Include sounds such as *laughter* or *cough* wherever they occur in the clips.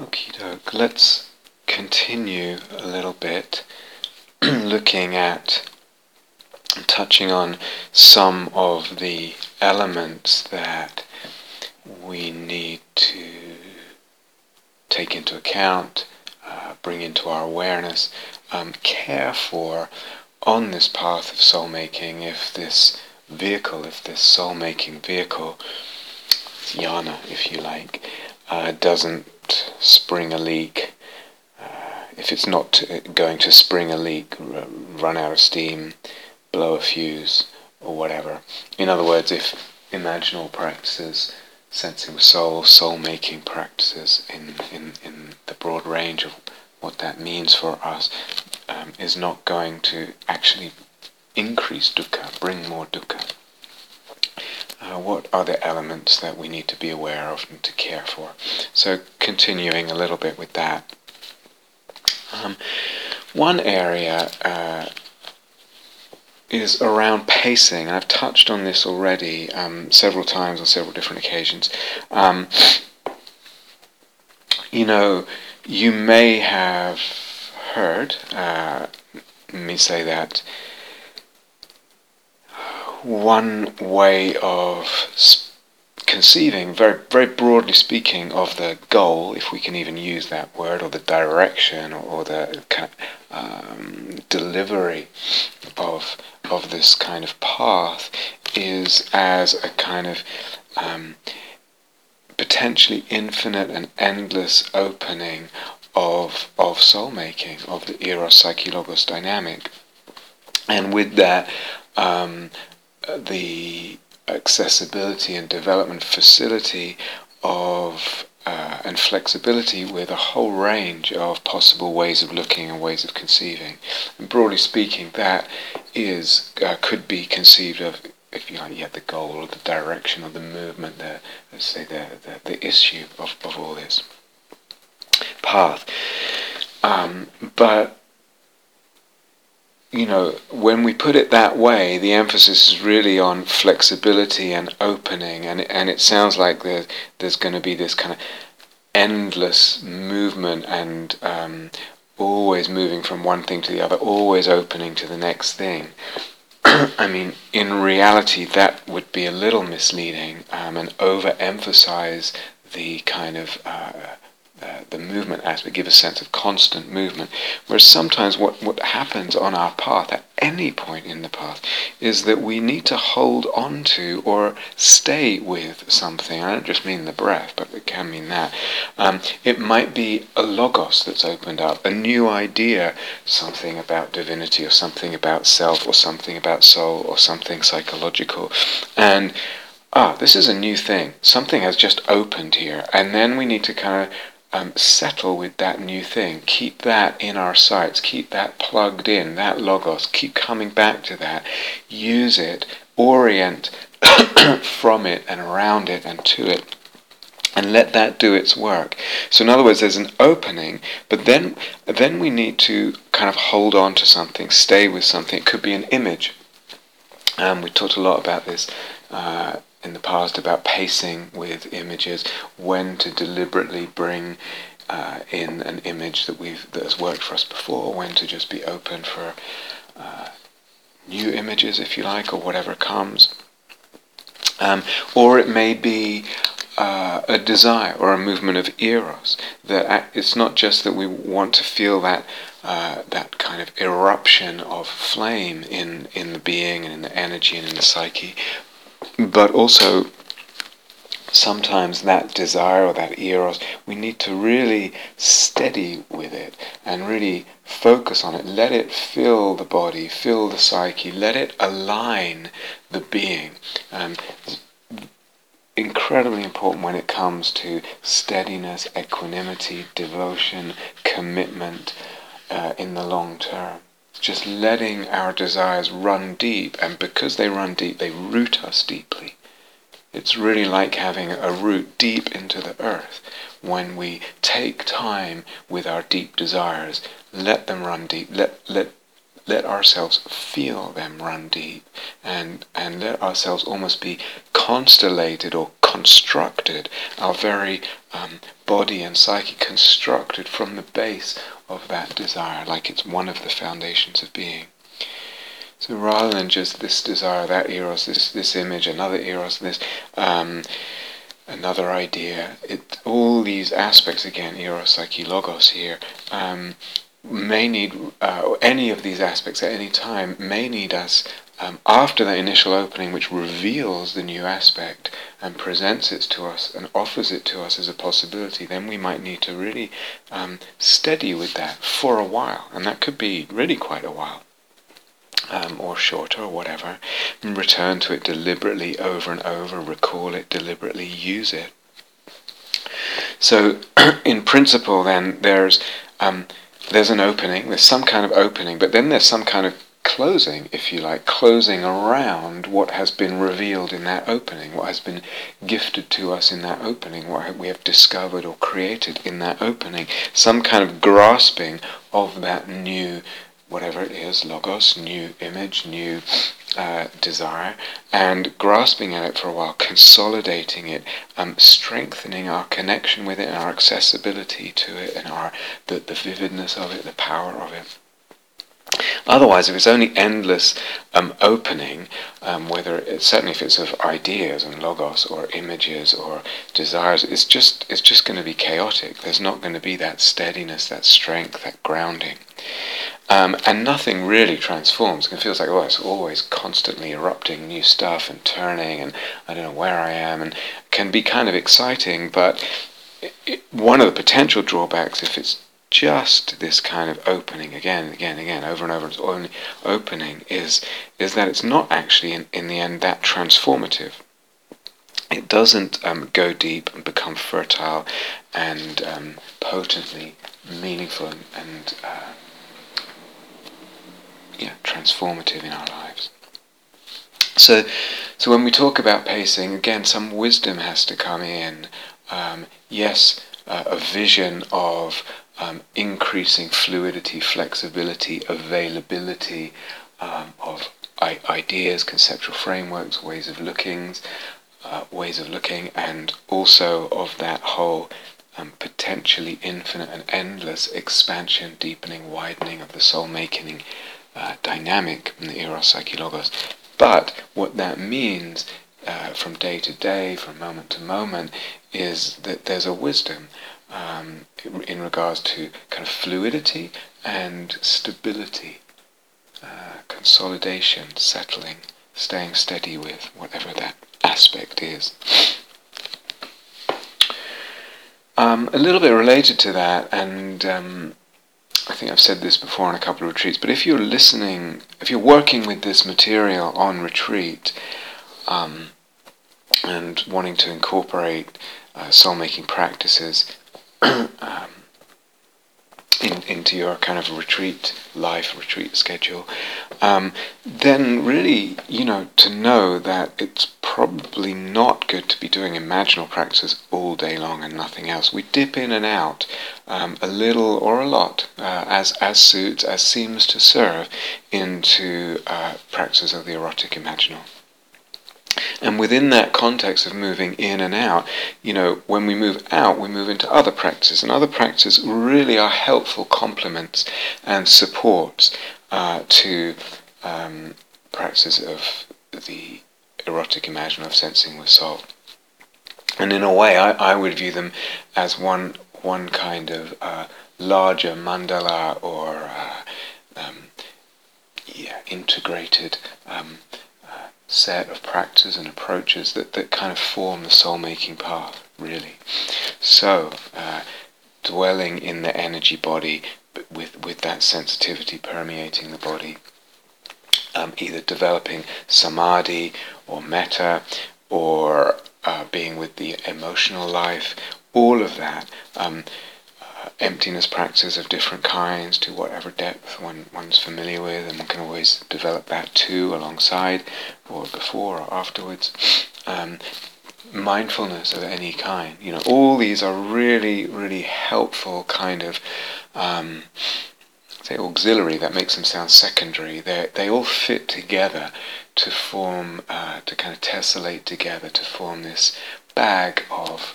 Okie doke. Let's continue a little bit *clears throat* looking at touching on some of the elements that we need to take into account, uh, bring into our awareness, um, care for on this path of soul making if this vehicle, if this soul making vehicle, yana if you like, uh, doesn't spring a leak, uh, if it's not going to spring a leak, run out of steam, blow a fuse, or whatever. In other words, if imaginal practices, sensing with soul, soul making practices in, in, in the broad range of what that means for us, um, is not going to actually increase dukkha, bring more dukkha. Uh, what are the elements that we need to be aware of and to care for? So continuing a little bit with that. Um, one area uh, is around pacing. I've touched on this already um, several times on several different occasions. Um, you know, you may have heard uh, me say that one way of conceiving, very very broadly speaking, of the goal, if we can even use that word, or the direction, or, the um, delivery of of this kind of path, is as a kind of um, potentially infinite and endless opening of of soul making, of the eros psyche logos dynamic, and with that. Um, the accessibility and development facility of uh, and flexibility with a whole range of possible ways of looking and ways of conceiving. And broadly speaking, that is uh, could be conceived of, if you like, yeah, the goal or the direction or the movement, the let's say the the, the issue of, of all this path. Um, but you know, when we put it that way, the emphasis is really on flexibility and opening, and and it sounds like there, there's going to be this kind of endless movement and um, always moving from one thing to the other, always opening to the next thing. *clears throat* I mean, in reality, that would be a little misleading um, and overemphasize the kind of uh, uh, the movement aspect, give a sense of constant movement. Whereas sometimes what, what happens on our path at any point in the path is that we need to hold on to or stay with something. I don't just mean the breath, but it can mean that. Um, it might be a logos that's opened up, a new idea, something about divinity or something about self or something about soul or something psychological. And ah, this is a new thing. Something has just opened here. And then we need to kind of um, settle with that new thing. Keep that in our sights. Keep that plugged in, that logos. Keep coming back to that. Use it. Orient *coughs* from it and around it and to it. And let that do its work. So in other words, there's an opening, but then then we need to kind of hold on to something, stay with something. It could be an image. Um, we talked a lot about this uh, in the past about pacing with images, when to deliberately bring uh, in an image that we've that has worked for us before, when to just be open for uh, new images, if you like, or whatever comes. Um, or it may be uh, a desire or a movement of eros. That it's not just that we want to feel that uh, that kind of eruption of flame in in the being and in the energy and in the psyche, but also sometimes that desire or that eros, we need to really steady with it and really focus on it. Let it fill the body, fill the psyche, let it align the being. Um, incredibly important when it comes to steadiness, equanimity, devotion, commitment uh, in the long term just letting our desires run deep, and because they run deep, they root us deeply. It's really like having a root deep into the earth. When we take time with our deep desires, let them run deep, let, let, let ourselves feel them run deep, and, and let ourselves almost be constellated or constructed our very um, body and psyche constructed from the base of that desire, like it's one of the foundations of being. So rather than just this desire, that eros, this this image, another eros, this um, another idea, it all these aspects again, eros, psyche, logos here. Um, may need uh, any of these aspects at any time may need us um, after that initial opening, which reveals the new aspect and presents it to us and offers it to us as a possibility, then we might need to really um, steady with that for a while, and that could be really quite a while. Um, or shorter, or whatever, and return to it deliberately over and over, recall it deliberately, use it. So, *clears throat* in principle, then there's um, there's an opening, there's some kind of opening, but then there's some kind of closing, if you like, closing around what has been revealed in that opening, what has been gifted to us in that opening, what we have discovered or created in that opening, some kind of grasping of that new, whatever it is, logos, new image, new uh, desire, and grasping at it for a while, consolidating it, um, strengthening our connection with it and our accessibility to it and our the, the vividness of it, the power of it. Otherwise, if it's only endless um, opening, um, whether it's, certainly if it's of ideas and logos or images or desires, it's just it's just going to be chaotic. There's not going to be that steadiness, that strength, that grounding, um, and nothing really transforms. It feels like oh, it's always constantly erupting new stuff and turning, and I don't know where I am, and can be kind of exciting, but. It, it, one of the potential drawbacks, if it's just this kind of opening again and again and again over and over it's only opening is is that it's not actually in, in the end that transformative. It doesn't um, go deep and become fertile and um, potently meaningful and, and uh, yeah transformative in our lives. So so when we talk about pacing again some wisdom has to come in. Um, yes uh, a vision of um, increasing fluidity, flexibility, availability um, of I- ideas, conceptual frameworks, ways of looking, uh, ways of looking, and also of that whole um, potentially infinite and endless expansion, deepening, widening of the soul-making uh, dynamic in the eros psyche logos. But what that means uh, from day to day, from moment to moment, is that there's a wisdom um, in regards to kind of fluidity and stability, uh, consolidation, settling, staying steady with whatever that aspect is. Um, a little bit related to that, and um, I think I've said this before on a couple of retreats, but if you're listening, if you're working with this material on retreat, um, and wanting to incorporate uh, soul making practices um, in, into your kind of retreat life, retreat schedule, um, then really, you know, to know that it's probably not good to be doing imaginal practices all day long and nothing else. We dip in and out um, a little or a lot uh, as as suits, as seems to serve into uh, practices of the erotic imaginal. And within that context of moving in and out, you know, when we move out, we move into other practices, and other practices really are helpful complements and supports uh, to um, practices of the erotic imaginal of sensing with soul. And in a way, I, I would view them as one one kind of uh, larger mandala or uh, um, yeah, integrated um, set of practices and approaches that, that kind of form the soul making path, really. So, uh, dwelling in the energy body with, with that sensitivity permeating the body, um, either developing samadhi or metta or uh, being with the emotional life, all of that um, emptiness practices of different kinds to whatever depth one, one's familiar with, and one can always develop that too alongside, or before or afterwards. Um, mindfulness of any kind, you know, all these are really, really helpful kind of. Um, say auxiliary that makes them sound secondary they they all fit together to form uh, to kind of tessellate together to form this bag of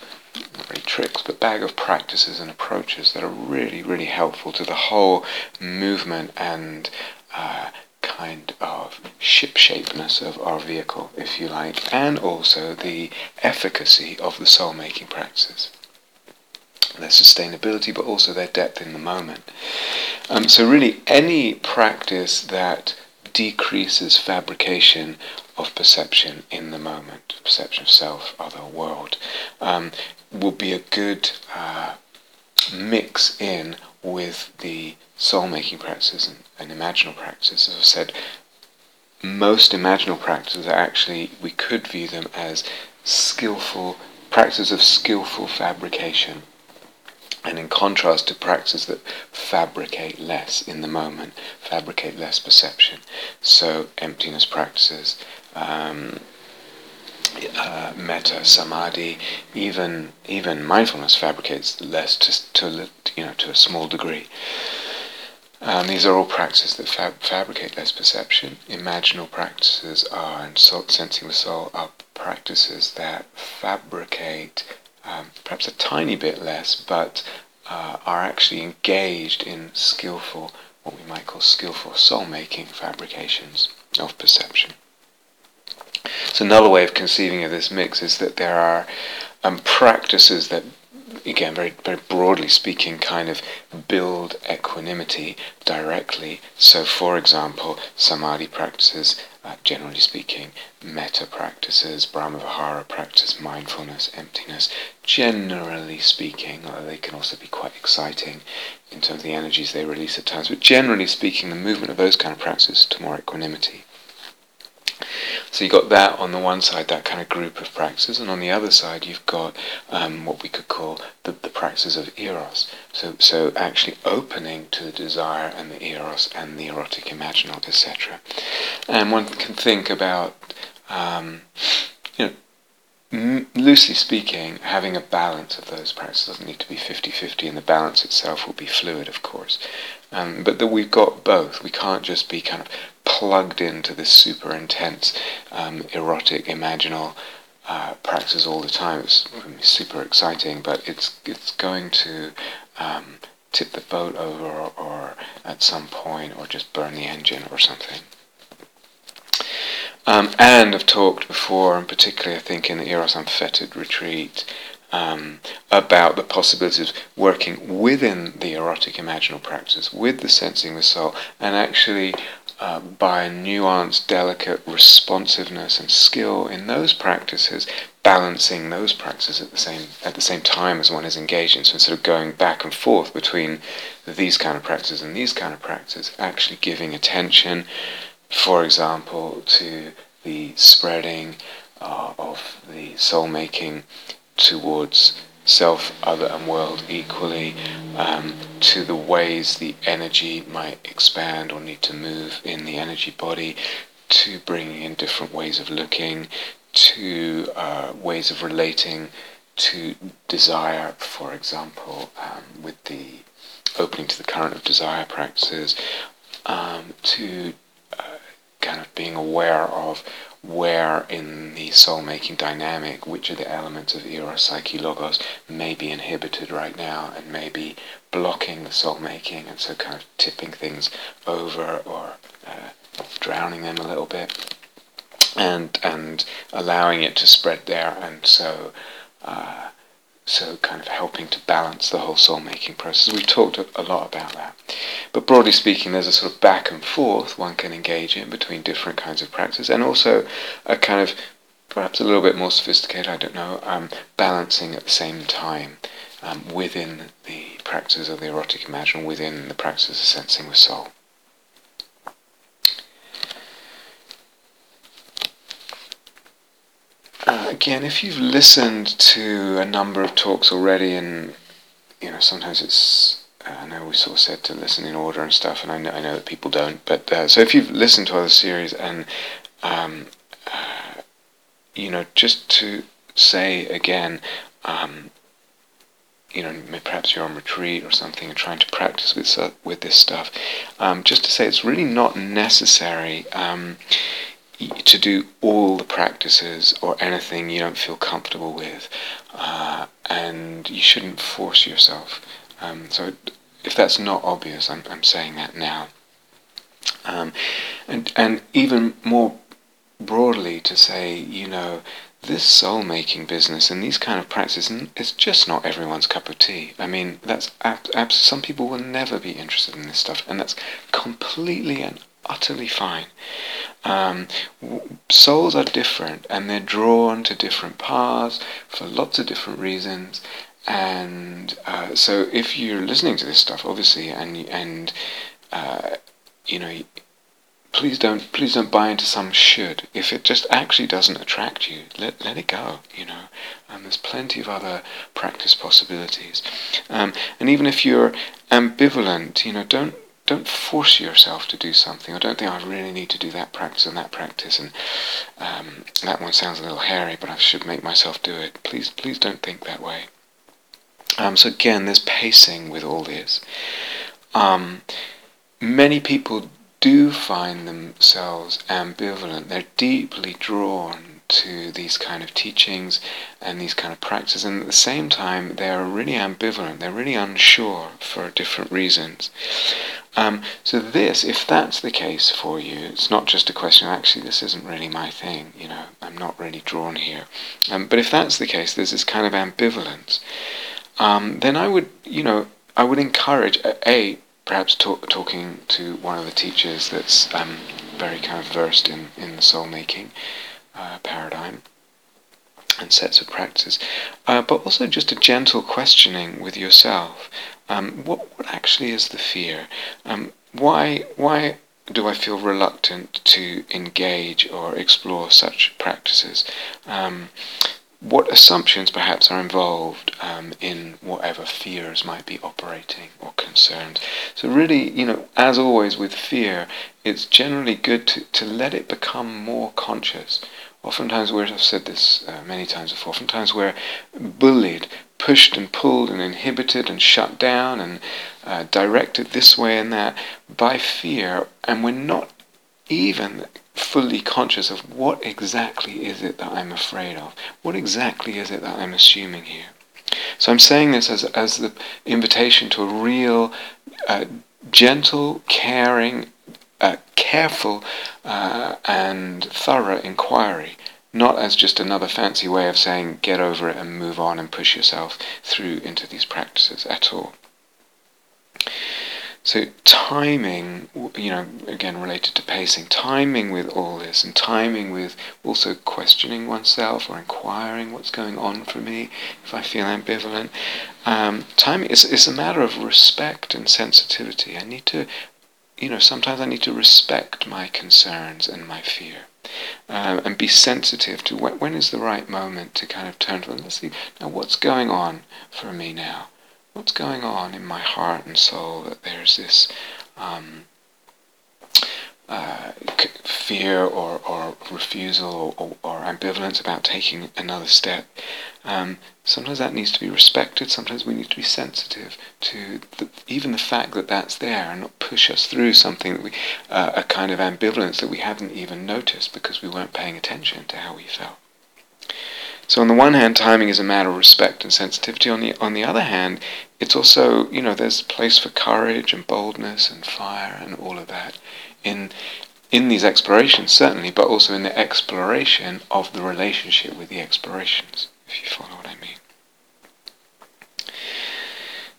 tricks, but bag of practices and approaches that are really, really helpful to the whole movement and uh, kind of ship-shapeness of our vehicle, if you like, and also the efficacy of the soul-making practices. Their sustainability, but also their depth in the moment. Um, so really, any practice that decreases fabrication of perception in the moment, perception of self, other, world, um, will be a good uh, mix in with the soul-making practices and, and imaginal practices. As I said, most imaginal practices are actually, we could view them as skillful, practices of skillful fabrication and in contrast to practices that fabricate less in the moment, fabricate less perception. So emptiness practices, um, uh, metta, samadhi, even even mindfulness fabricates less to, to you know to a small degree. Um, these are all practices that fab- fabricate less perception. Imaginal practices are, and sensing the soul are practices that fabricate um, perhaps a tiny bit less, but uh, are actually engaged in skillful, what we might call skillful soul-making fabrications of perception. So another way of conceiving of this mix is that there are um, practices that again, very, very broadly speaking, kind of build equanimity directly. So, for example, samadhi practices, uh, generally speaking, metta practices, brahmavihara practice, mindfulness, emptiness, generally speaking, although they can also be quite exciting in terms of the energies they release at times, but generally speaking, the movement of those kind of practices to more equanimity. So you've got that on the one side, that kind of group of practices, and on the other side you've got um, what we could call the, the practices of eros. So, so actually opening to the desire and the eros and the erotic imaginal, etc. And one can think about, um, you know, loosely speaking, having a balance of those practices doesn't need to be 50-50, and the balance itself will be fluid, of course. Um, but that we've got both. We can't just be kind of plugged into this super intense, um, erotic, imaginal uh, practice all the time. It's super exciting, but it's it's going to um, tip the boat over, or, or, at some point, or just burn the engine or something. Um, and I've talked before, and particularly I think in the Eros Unfettered retreat, um, about the possibilities of working within the erotic imaginal practice, with the sensing the soul, and actually uh, by nuanced, delicate responsiveness and skill in those practices, balancing those practices at the same at the same time as one is engaged in. So instead of going back and forth between these kind of practices and these kind of practices, actually giving attention, for example, to the spreading uh, of the soul making towards self, other, and world equally, um, to the ways the energy might expand or need to move in the energy body, to bringing in different ways of looking, to uh, ways of relating to desire, for example, um, with the opening to the current of desire practices, um, to uh, kind of being aware of where in the soul-making dynamic, which of the elements of eros, psyche, logos may be inhibited right now and may be blocking the soul-making and so kind of tipping things over or uh, drowning them a little bit and and allowing it to spread there and so uh, so kind of helping to balance the whole soul making process. We've talked a lot about that. But broadly speaking, there's a sort of back and forth one can engage in between different kinds of practice and also a kind of perhaps a little bit more sophisticated, I don't know, um, balancing at the same time um, within the practice of the erotic imagination, within the practice of sensing with soul. Uh, again, if you've listened to a number of talks already, and you know, sometimes it's uh, I know we sort of said to listen in order and stuff, and I know, I know that people don't. But uh, so if you've listened to other series, and um, uh, you know, just to say again, um, you know, perhaps you're on retreat or something and trying to practice with with this stuff. Um, just to say, it's really not necessary. To do all the practices or anything you don't feel comfortable with, uh, and you shouldn't force yourself. Um, so if that's not obvious, I'm, I'm saying that now. Um, and and even more broadly to say, you know, this soul making business and these kind of practices it's just not everyone's cup of tea. I mean, that's ab- ab- some people will never be interested in this stuff, and that's completely and utterly fine. Um, souls are different, and they're drawn to different paths for lots of different reasons. And uh, so, if you're listening to this stuff, obviously, and and uh, you know please don't please don't buy into some should. If it just actually doesn't attract you, let let it go. You know, um, there's plenty of other practice possibilities, um, and even if you're ambivalent, you know, don't don't force yourself to do something. I don't think I really need to do that practice and that practice, and um, that one sounds a little hairy, but I should make myself do it. Please, please don't think that way. Um, so again, there's pacing with all this. Um, many people do find themselves ambivalent. They're deeply drawn to these kind of teachings and these kind of practices, and at the same time, they are really ambivalent. They're really unsure for different reasons. Um, so this, if that's the case for you, it's not just a question. Actually, this isn't really my thing. You know, I'm not really drawn here. Um, but if that's the case, there's this kind of ambivalence. Um, then I would, you know, I would encourage a perhaps talk, talking to one of the teachers that's um, very kind of versed in, in the soul making uh, paradigm and sets of practices, uh, but also just a gentle questioning with yourself. Um, what, what actually is the fear? Um, why, why do I feel reluctant to engage or explore such practices? Um, what assumptions perhaps are involved um, in whatever fears might be operating or concerns. So really, you know, as always with fear, it's generally good to, to let it become more conscious. Oftentimes, where I've said this uh, many times before, oftentimes we're bullied, pushed and pulled and inhibited and shut down and uh, directed this way and that by fear, and we're not even fully conscious of what exactly is it that I'm afraid of? What exactly is it that I'm assuming here? So I'm saying this as, as the invitation to a real, uh, gentle, caring, uh, careful, uh, and thorough inquiry, not as just another fancy way of saying get over it and move on and push yourself through into these practices at all. So timing, you know, again related to pacing, timing with all this and timing with also questioning oneself or inquiring what's going on for me if I feel ambivalent. Um, timing is, is a matter of respect and sensitivity. I need to, you know, sometimes I need to respect my concerns and my fear. Um, and be sensitive to when, when is the right moment to kind of turn to them. Let's see, now what's going on for me now? What's going on in my heart and soul that there's this um, uh, fear or, or refusal or, or, ambivalence about taking another step. Um, sometimes that needs to be respected. Sometimes we need to be sensitive to the, even the fact that that's there and not push us through something that we, uh, a kind of ambivalence that we hadn't even noticed because we weren't paying attention to how we felt. So on the one hand, timing is a matter of respect and sensitivity. On the on the other hand, it's also you know there's place for courage and boldness and fire and all of that in in these explorations certainly, but also in the exploration of the relationship with the explorations. If you follow what I mean.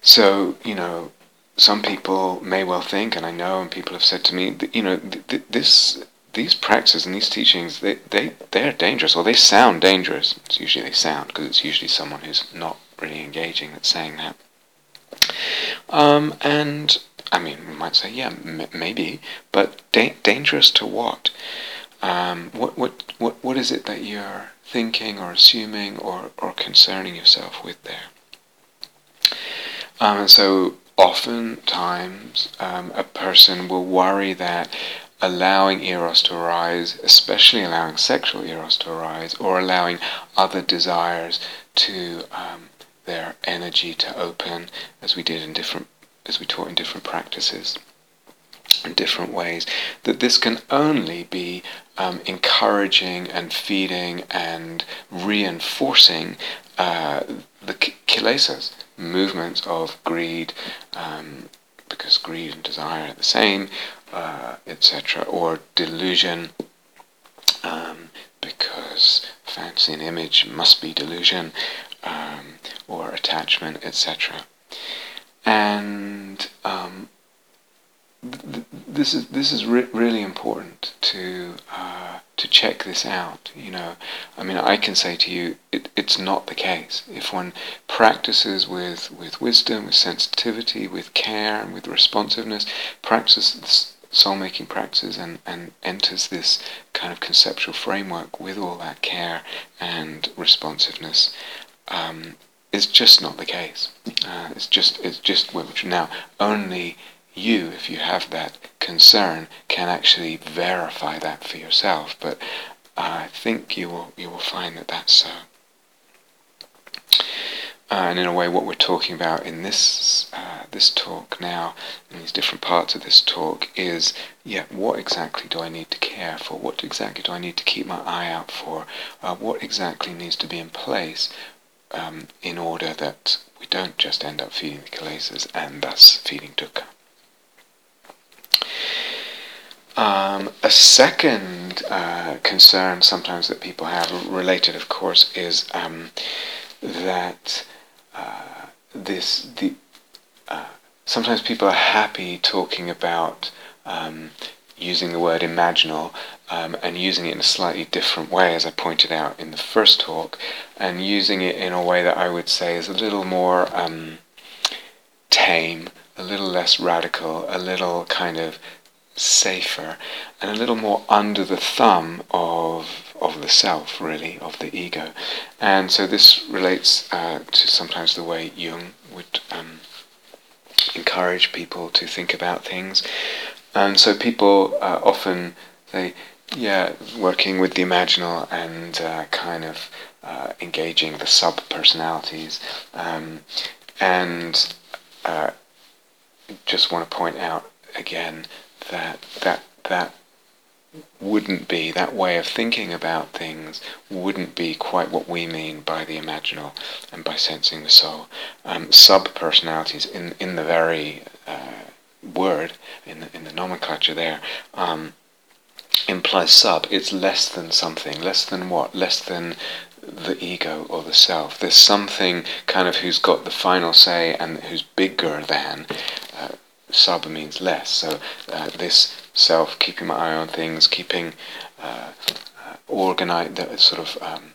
So you know, some people may well think, and I know, and people have said to me, you know, th- th- this these practices and these teachings, they, they, they're dangerous, or they sound dangerous. It's usually they sound, because it's usually someone who's not really engaging that's saying that. Um, and, I mean, we might say, yeah, m- maybe, but da- dangerous to what? Um, what, what, what, what is it that you're thinking or assuming or, or concerning yourself with there? Um, and so oftentimes um, a person will worry that allowing eros to arise, especially allowing sexual eros to arise, or allowing other desires to um, their energy to open, as we did in different, as we taught in different practices. in different ways, that this can only be um, encouraging and feeding and reinforcing uh, the kilesas, movements of greed, um, because greed and desire are the same, uh, etc., or delusion, um, because fancy and image must be delusion, um, or attachment, etc. And um, this is this is re- really important to uh, to check this out. You know, I mean, I can say to you, it, it's not the case. If one practices with with wisdom, with sensitivity, with care, and with responsiveness, practices soul making practices and, and enters this kind of conceptual framework with all that care and responsiveness, um, is just not the case. Uh, it's just it's just now only you, if you have that concern, can actually verify that for yourself. But I think you will you will find that that's so. Uh, and in a way, what we're talking about in this uh, this talk now, in these different parts of this talk, is yeah, what exactly do I need to care for? What exactly do I need to keep my eye out for? Uh, what exactly needs to be in place um, in order that we don't just end up feeding the kilesas and thus feeding dukkha? Um, a second uh, concern sometimes that people have, related of course, is um, that this the uh, sometimes people are happy talking about um, using the word imaginal um, and using it in a slightly different way, as I pointed out in the first talk, and using it in a way that I would say is a little more um, tame, a little less radical, a little kind of safer and a little more under the thumb of of the self, really, of the ego. And so this relates uh, to sometimes the way Jung would um, encourage people to think about things. And so people uh, often say, yeah, working with the imaginal and uh, kind of uh, engaging the sub-personalities. Um, and uh, just want to point out again that that that wouldn't be that way of thinking about things wouldn't be quite what we mean by the imaginal and by sensing the soul. Um, sub personalities in in the very uh, word in the, in the nomenclature there um, implies sub. It's less than something. Less than what? Less than the ego or the self. There's something kind of who's got the final say and who's bigger than. Uh, sub means less. So uh, this self, keeping my eye on things, keeping uh, uh, organize, sort of um,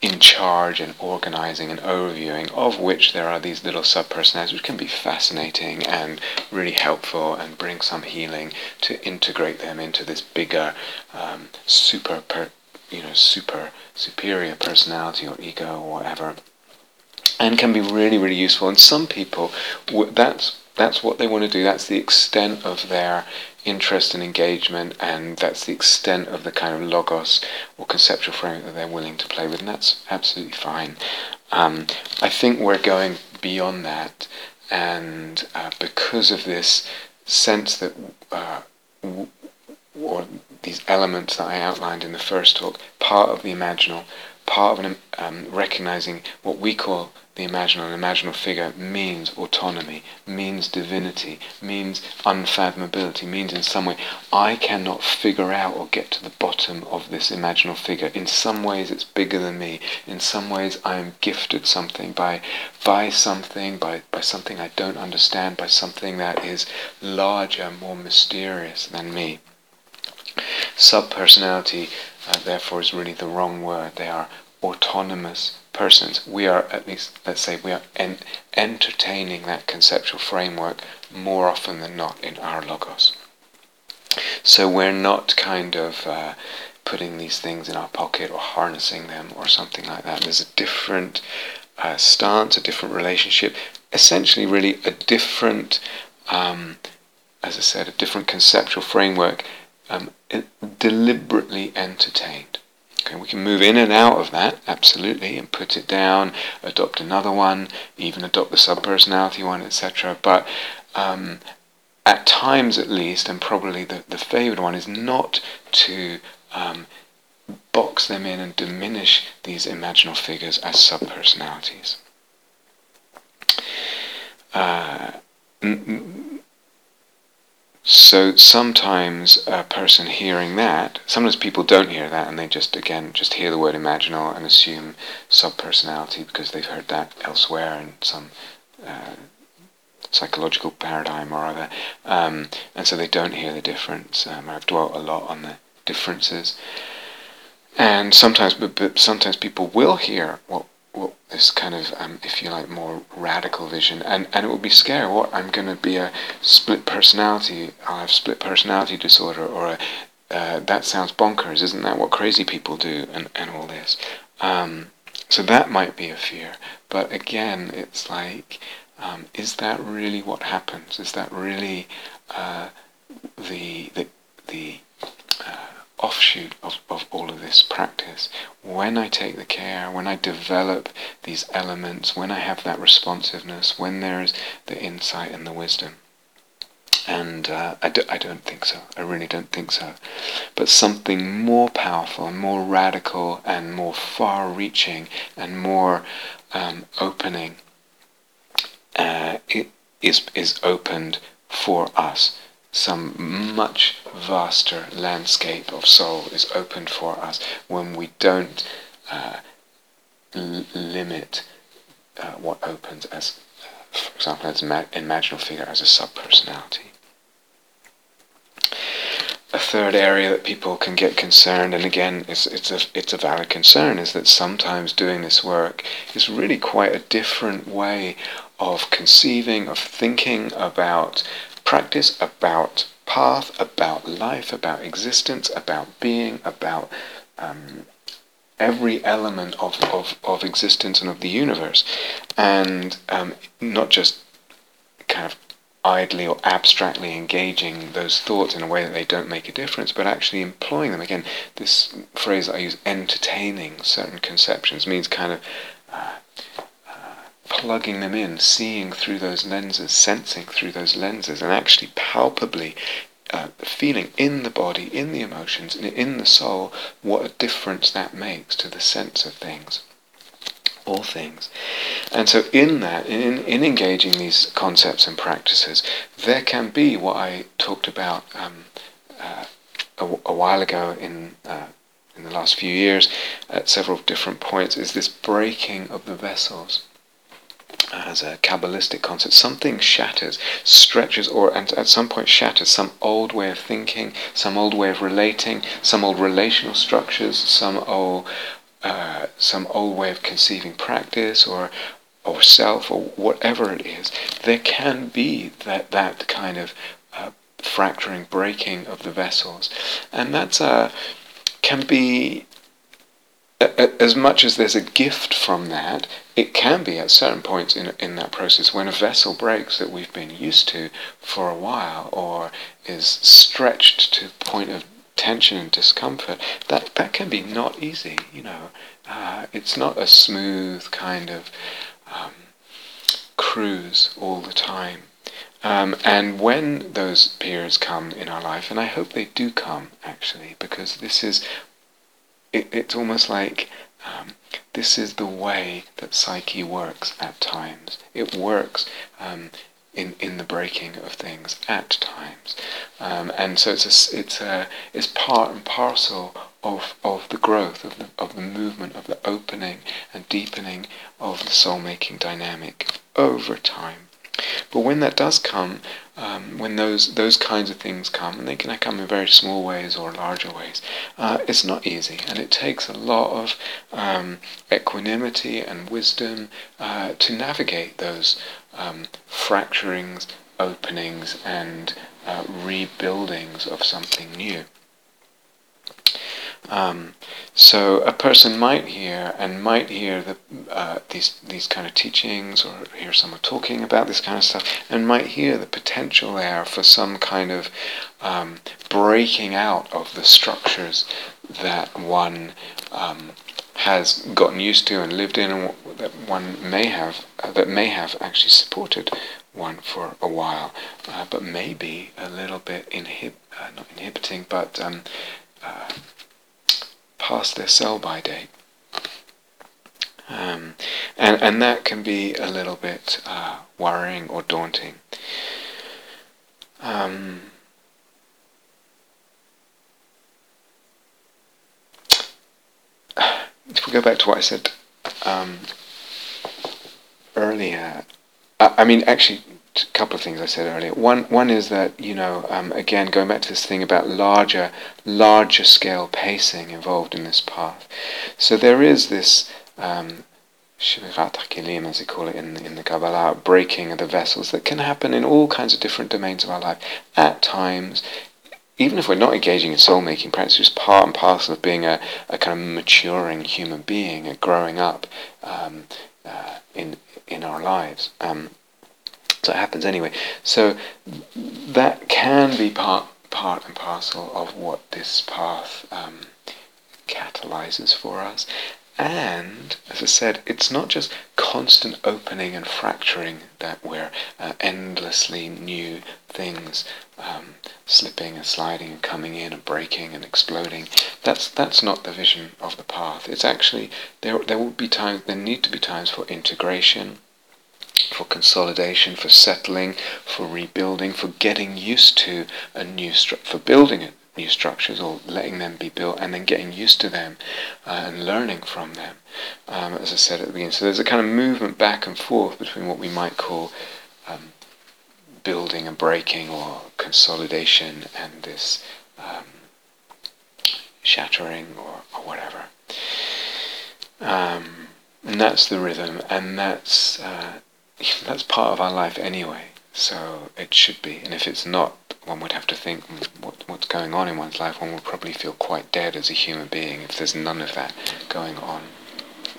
in charge and organizing and overviewing, of which there are these little sub-personalities, which can be fascinating and really helpful and bring some healing to integrate them into this bigger, um, super, per, you know, super superior personality or ego or whatever, and can be really, really useful. And some people, that's that's what they want to do. That's the extent of their interest and engagement, and that's the extent of the kind of logos or conceptual framework that they're willing to play with, and that's absolutely fine. Um, I think we're going beyond that, and uh, because of this sense that, uh, w- or these elements that I outlined in the first talk, part of the imaginal, part of an, um, recognizing what we call the imaginal and imaginal figure means autonomy, means divinity, means unfathomability, means in some way I cannot figure out or get to the bottom of this imaginal figure. In some ways it's bigger than me. In some ways I am gifted something by by something, by, by something I don't understand, by something that is larger, more mysterious than me. Subpersonality, uh, therefore, is really the wrong word. They are autonomous persons, we are at least, let's say, we are en- entertaining that conceptual framework more often than not in our logos. So we're not kind of uh, putting these things in our pocket or harnessing them or something like that. There's a different uh, stance, a different relationship, essentially, really a different, um, as I said, a different conceptual framework um, deliberately entertained. Okay, we can move in and out of that, absolutely, and put it down, adopt another one, even adopt the subpersonality one, etc. But um, at times at least, and probably the, the favored one, is not to um, box them in and diminish these imaginal figures as subpersonalities. Uh, so sometimes a person hearing that, sometimes people don't hear that and they just, again, just hear the word imaginal and assume subpersonality because they've heard that elsewhere in some uh, psychological paradigm or other. Um, and so they don't hear the difference. Um, I've dwelt a lot on the differences. And sometimes, but, but sometimes people will hear what well, this kind of, um, if you like, more radical vision, and and it would be scary. What I'm going to be a split personality? I'll have split personality disorder, or a, uh, that sounds bonkers. Isn't that what crazy people do? And and all this. Um, so that might be a fear, but again, it's like, um, is that really what happens? Is that really uh, the the the uh, offshoot of, of all of this practice. When I take the care, when I develop these elements, when I have that responsiveness, when there's the insight and the wisdom. And uh, I, do, I don't think so. I really don't think so. But something more powerful more radical and more far reaching and more um, opening uh, is, is opened for us some much vaster landscape of soul is opened for us when we don't uh, limit uh, what opens as, uh, for example, as an imaginal figure as a subpersonality. A third area that people can get concerned, and again, it's, it's, a, it's a valid concern, is that sometimes doing this work is really quite a different way of conceiving, of thinking about practice, about path, about life, about existence, about being, about um, every element of, of, of existence and of the universe. And um, not just kind of idly or abstractly engaging those thoughts in a way that they don't make a difference, but actually employing them. Again, this phrase that I use, entertaining certain conceptions, means kind of uh, plugging them in, seeing through those lenses, sensing through those lenses, and actually palpably uh, feeling in the body, in the emotions, in the soul, what a difference that makes to the sense of things. All things. And so, in that, in, in engaging these concepts and practices, there can be what I talked about um, uh, a, a, while ago in uh, in the last few years at several different points is this breaking of the vessels as a Kabbalistic concept, something shatters, stretches, or and at some point shatters some old way of thinking, some old way of relating, some old relational structures, some old uh, some old way of conceiving practice or or self or whatever it is. There can be that that kind of uh, fracturing, breaking of the vessels, and that's a uh, can be as much as there's a gift from that, it can be at certain points in, in that process when a vessel breaks that we've been used to for a while or is stretched to the point of tension and discomfort, that, that can be not easy, you know. Uh, it's not a smooth kind of um, cruise all the time. Um, and when those periods come in our life, and I hope they do come actually, because this is it, it's almost like um, this is the way that psyche works at times. It works um, in in the breaking of things at times, um, and so it's a, it's a, it's part and parcel of of the growth of the of the movement of the opening and deepening of the soul making dynamic over time. But when that does come, um, when those those kinds of things come, and they can come in very small ways or larger ways, uh, it's not easy, and it takes a lot of um, equanimity and wisdom uh, to navigate those um, fracturings, openings, and uh, rebuildings of something new. Um, so a person might hear and might hear the, uh, these these kind of teachings or hear someone talking about this kind of stuff and might hear the potential there for some kind of um, breaking out of the structures that one um, has gotten used to and lived in, and that one may have uh, that may have actually supported one for a while, uh, but maybe a little bit inhib uh, not inhibiting, but um, uh, past their sell-by date. Um, and, and that can be a little bit uh, worrying or daunting. Um, if we go back to what I said um, earlier, I, I, mean, actually, a couple of things I said earlier. One, one is that you know, um, again, going back to this thing about larger, larger scale pacing involved in this path. So there is this um, as they call it in, in the Kabbalah, breaking of the vessels that can happen in all kinds of different domains of our life. At times, even if we're not engaging in soul making practice, it's part and parcel of being a, a kind of maturing human being, a growing up um, uh, in in our lives. Um, so it happens anyway. So that can be part part and parcel of what this path um, catalyzes for us. And, as I said, it's not just constant opening and fracturing that we're uh, endlessly new things um, slipping and sliding and coming in and breaking and exploding. That's that's not the vision of the path. It's actually there. There will be times. There need to be times for integration, for consolidation, for settling, for rebuilding, for getting used to a new structure, for building it new structures or letting them be built and then getting used to them uh, and learning from them, um, as I said at the beginning. So there's a kind of movement back and forth between what we might call um, building and breaking or consolidation and this um, shattering or, or whatever. Um, and that's the rhythm, and that's uh, *laughs* that's part of our life anyway. So it should be, and if it's not, one would have to think hmm, what, what's going on in one's life. One would probably feel quite dead as a human being if there's none of that going on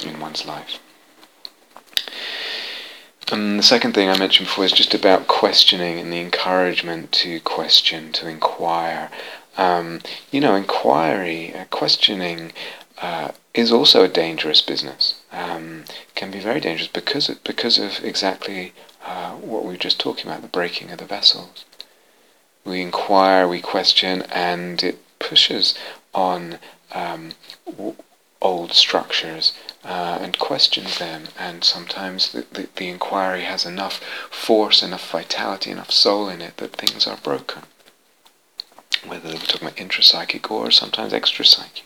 in one's life. And the second thing I mentioned before is just about questioning and the encouragement to question, to inquire. Um, you know, inquiry, uh, questioning uh, is also a dangerous business. Um, can be very dangerous because of, because of exactly uh, what we were just talking about, the breaking of the vessels we inquire, we question, and it pushes on um, w- old structures uh, and questions them. And sometimes the, the, the inquiry has enough force, enough vitality, enough soul in it that things are broken. Whether we're talking about intrapsychic or sometimes extrapsychic.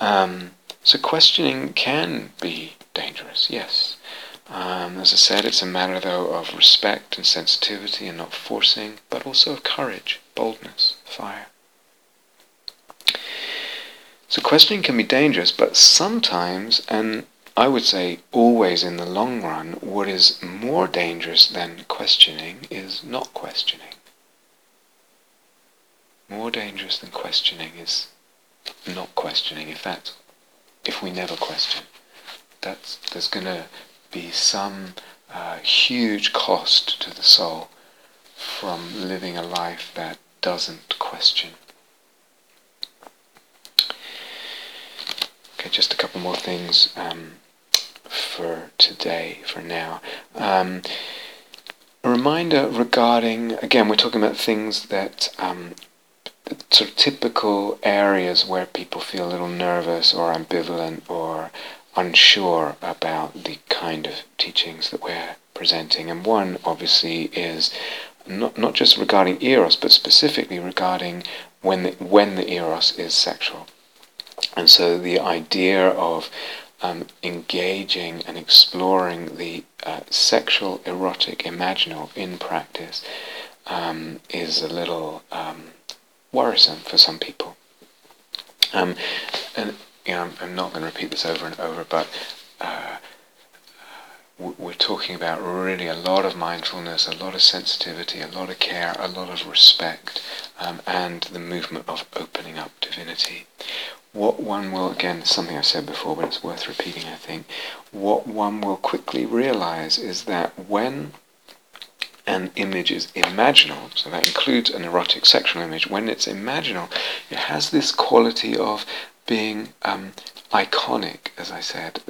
Um, so questioning can be dangerous, yes. Um, as I said, it's a matter, though, of respect and sensitivity and not forcing, but also of courage, boldness, fire. So questioning can be dangerous, but sometimes, and I would say always in the long run, what is more dangerous than questioning is not questioning. More dangerous than questioning is not questioning. If that, if we never question, that's there's going to be some uh, huge cost to the soul from living a life that doesn't question. Okay, just a couple more things um, for today, for now. Um, a reminder regarding, again, we're talking about things that um, sort of typical areas where people feel a little nervous or ambivalent or unsure about the kind of teachings that we're presenting. And one, obviously, is not, not just regarding eros, but specifically regarding when the, when the eros is sexual. And so the idea of um, engaging and exploring the uh, sexual, erotic, imaginal in practice um, is a little um, worrisome for some people. Um, and you know, I'm, not going to repeat this over and over, but uh, we're talking about really a lot of mindfulness, a lot of sensitivity, a lot of care, a lot of respect, um, and the movement of opening up divinity. What one will, again, something I've said before, but it's worth repeating, I think, what one will quickly realize is that when an image is imaginal, so that includes an erotic sexual image, when it's imaginal, it has this quality of being um, iconic, as I said,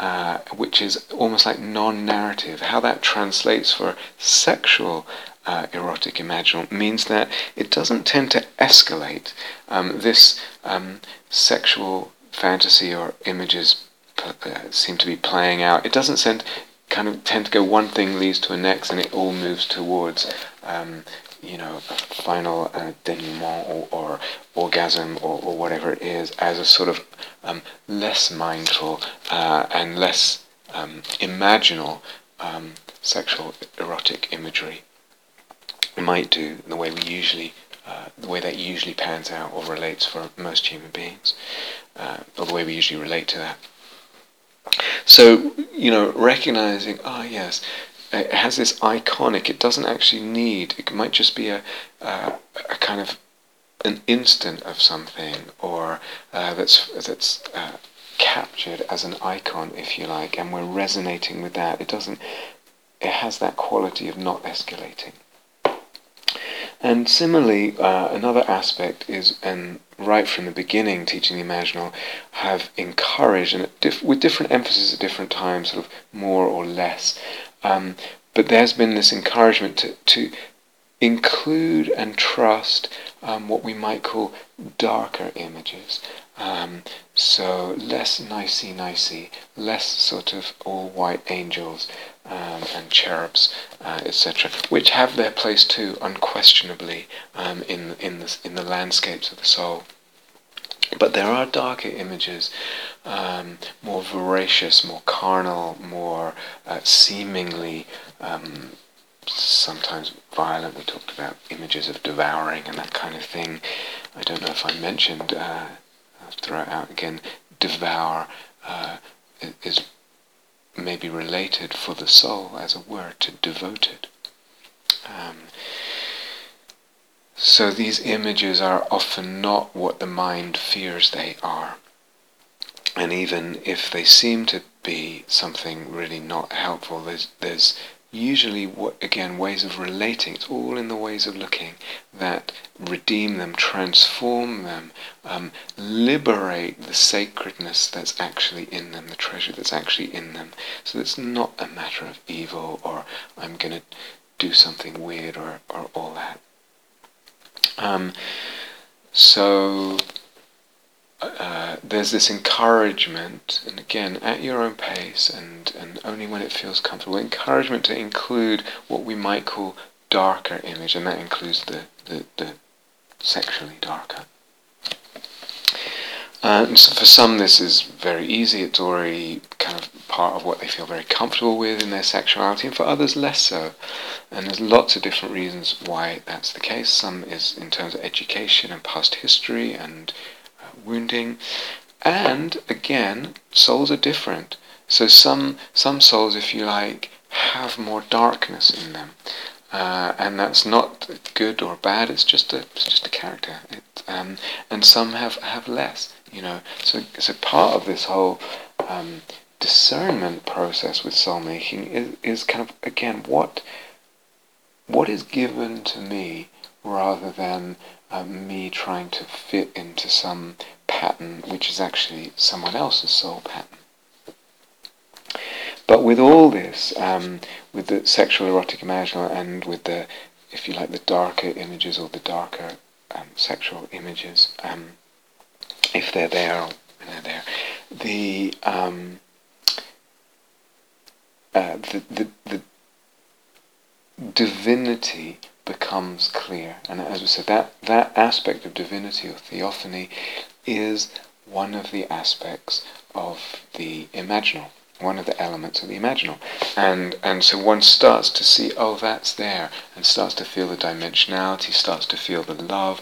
uh, which is almost like non-narrative. How that translates for sexual uh, erotic imaginal means that it doesn't tend to escalate. Um, this um, sexual fantasy or images uh, seem to be playing out. It doesn't send, kind of tend to go one thing leads to a next, and it all moves towards um, you know, final uh, denouement or, or orgasm or, or, whatever it is as a sort of um, less mindful uh, and less um, imaginal um, sexual erotic imagery might do the way we usually uh, the way that usually pans out or relates for most human beings uh, or the way we usually relate to that so you know recognizing ah oh, yes it has this iconic. It doesn't actually need. It might just be a, uh, a kind of an instant of something, or uh, that's that's uh, captured as an icon, if you like, and we're resonating with that. It doesn't. It has that quality of not escalating. And similarly, uh, another aspect is, and right from the beginning, teaching the imaginal have encouraged, and diff- with different emphasis at different times, sort of more or less, um, but there's been this encouragement to, to include and trust um, what we might call darker images. Um, so less nicey nicey, less sort of all white angels um, and cherubs, uh, etc., which have their place too, unquestionably, um, in in the in the landscapes of the soul. But there are darker images, um, more voracious, more carnal, more uh, seemingly um, sometimes violent. We talked about images of devouring and that kind of thing. I don't know if I mentioned, uh, throw it out again, devour uh, is maybe related for the soul as a word to devoted. Um, so these images are often not what the mind fears they are. And even if they seem to be something really not helpful, there's, there's usually, again, ways of relating. It's all in the ways of looking that redeem them, transform them, um, liberate the sacredness that's actually in them, the treasure that's actually in them. So it's not a matter of evil or I'm going to do something weird or, or all that. Um, so uh, there's this encouragement, and again, at your own pace, and, and only when it feels comfortable, encouragement to include what we might call darker image, and that includes the, the, the sexually darker. And so for some, this is very easy. It's already kind of part of what they feel very comfortable with in their sexuality, and for others, less so. And there's lots of different reasons why that's the case. Some is in terms of education and past history and wounding. And again, souls are different. So some some souls, if you like, have more darkness in them. Uh, and that's not good or bad. It's just a it's just a character. It, um, and some have have less. You know, so so part of this whole um, discernment process with soul making is is kind of again what what is given to me rather than uh, me trying to fit into some pattern which is actually someone else's soul pattern. But with all this, um, with the sexual erotic imaginal and with the, if you like, the darker images or the darker um, sexual images, um, if they're there, and they're there. The, um, uh, the, the, the divinity becomes clear. And as we said, that, that aspect of divinity or theophany is one of the aspects of the imaginal, one of the elements of the imaginal. And, and so one starts to see, oh, that's there, and starts to feel the dimensionality, starts to feel the love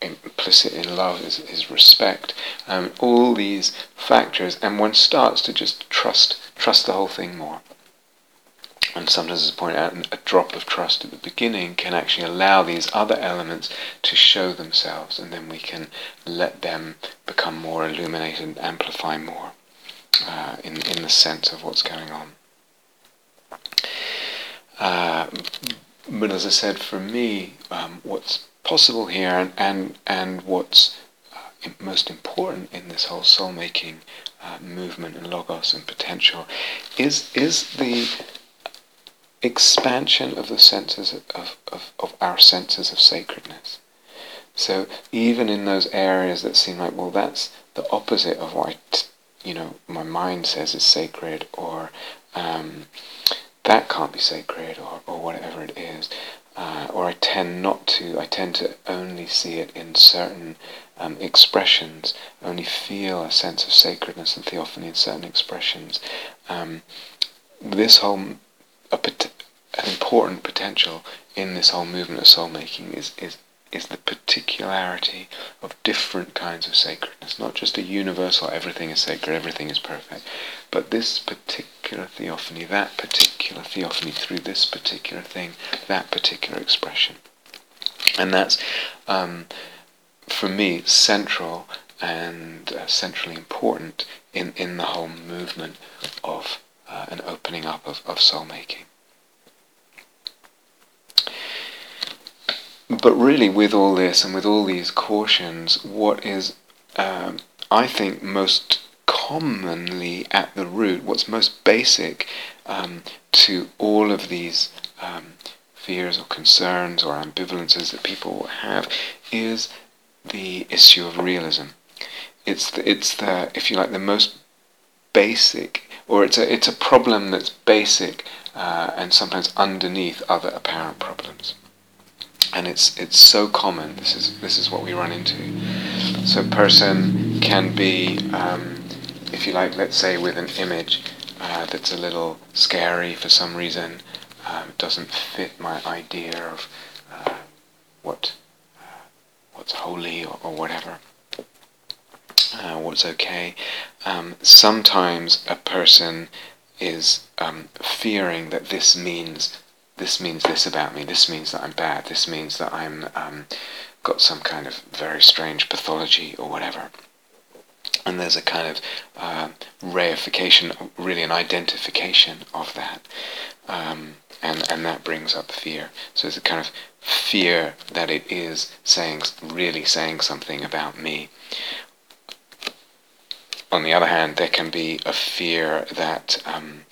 implicit in love is, is respect. Um, all these factors, and one starts to just trust trust the whole thing more. And sometimes, as I point out, a drop of trust at the beginning can actually allow these other elements to show themselves, and then we can let them become more illuminated and amplify more uh, in in the sense of what's going on. Uh, but as I said, for me, um, what's possible here and, and, and what's uh, most important in this whole soul making uh, movement and logos and potential is is the expansion of the senses of, of, of our senses of sacredness. So even in those areas that seem like, well, that's the opposite of what you know my mind says is sacred, or um, that can't be sacred, or, or whatever it is, uh, or I tend not to. I tend to only see it in certain um, expressions, only feel a sense of sacredness and theophany in certain expressions. Um, this whole a, an important potential in this whole movement of soul making is, is is the particularity of different kinds of sacredness, not just a universal everything is sacred, everything is perfect, but this particular theophany, that particular theophany through this particular thing, that particular expression. And that's, um, for me, central and uh, centrally important in, in the whole movement of uh, an opening up of, of soul making. But really, with all this and with all these cautions, what is, um, I think, most commonly at the root, what's most basic um, to all of these um, fears or concerns or ambivalences that people have, is the issue of realism. It's the, it's the, if you like, the most basic, or it's a, it's a problem that's basic uh, and sometimes underneath other apparent problems and it's it's so common. This is this is what we run into. So a person can be, um, if you like, let's say with an image uh, that's a little scary for some reason, um, doesn't fit my idea of uh, what uh, what's holy or, or whatever. Uh, what's okay. Um, sometimes a person is um, fearing that this means this means this about me, this means that I'm bad, this means that I'm um, got some kind of very strange pathology or whatever. And there's a kind of uh, reification, really an identification of that. Um, and, and that brings up fear. So it's a kind of fear that it is saying, really saying something about me. On the other hand, there can be a fear that, um,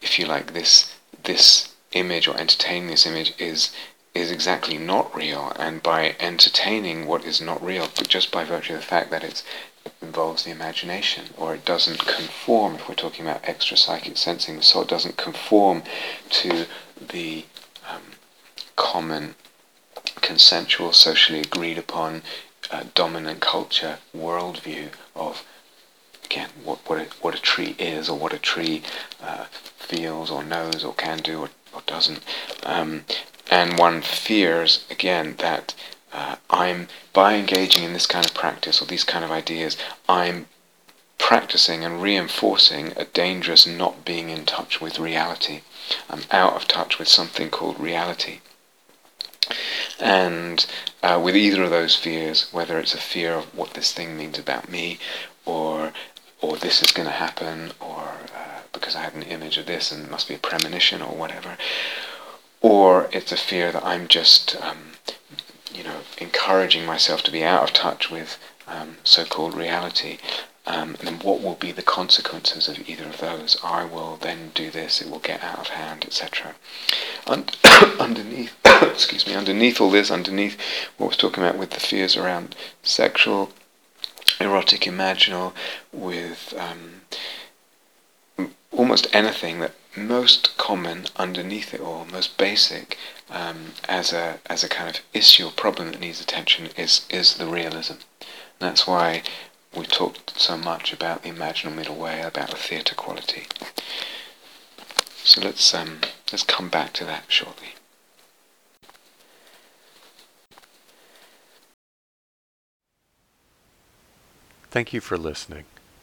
if you like, this this image or entertaining this image is is exactly not real. And by entertaining what is not real but just by virtue of the fact that it involves the imagination or it doesn't conform if we're talking about extra psychic sensing the soul doesn't conform to the um, common consensual socially agreed upon uh, dominant culture worldview of again what what a, what a tree is or what a tree uh, feels or knows or can do or or doesn't. Um, and one fears, again, that uh, I'm, by engaging in this kind of practice or these kind of ideas, I'm practicing and reinforcing a dangerous not being in touch with reality. I'm out of touch with something called reality. And uh, with either of those fears, whether it's a fear of what this thing means about me, or or this is going to happen, or because I had an image of this and it must be a premonition or whatever. Or it's a fear that I'm just, um, you know, encouraging myself to be out of touch with um, so-called reality. Um, and then what will be the consequences of either of those? I will then do this, it will get out of hand, etc. Und- *coughs* underneath, *coughs* excuse me, underneath all this, underneath what I was talking about with the fears around sexual, erotic, imaginal, with um, almost anything that most common underneath it all, most basic, um, as a as a kind of issue or problem that needs attention is is the realism. And that's why we talked so much about the imaginal middle way, about the theatre quality. So let's um, let's come back to that shortly. Thank you for listening.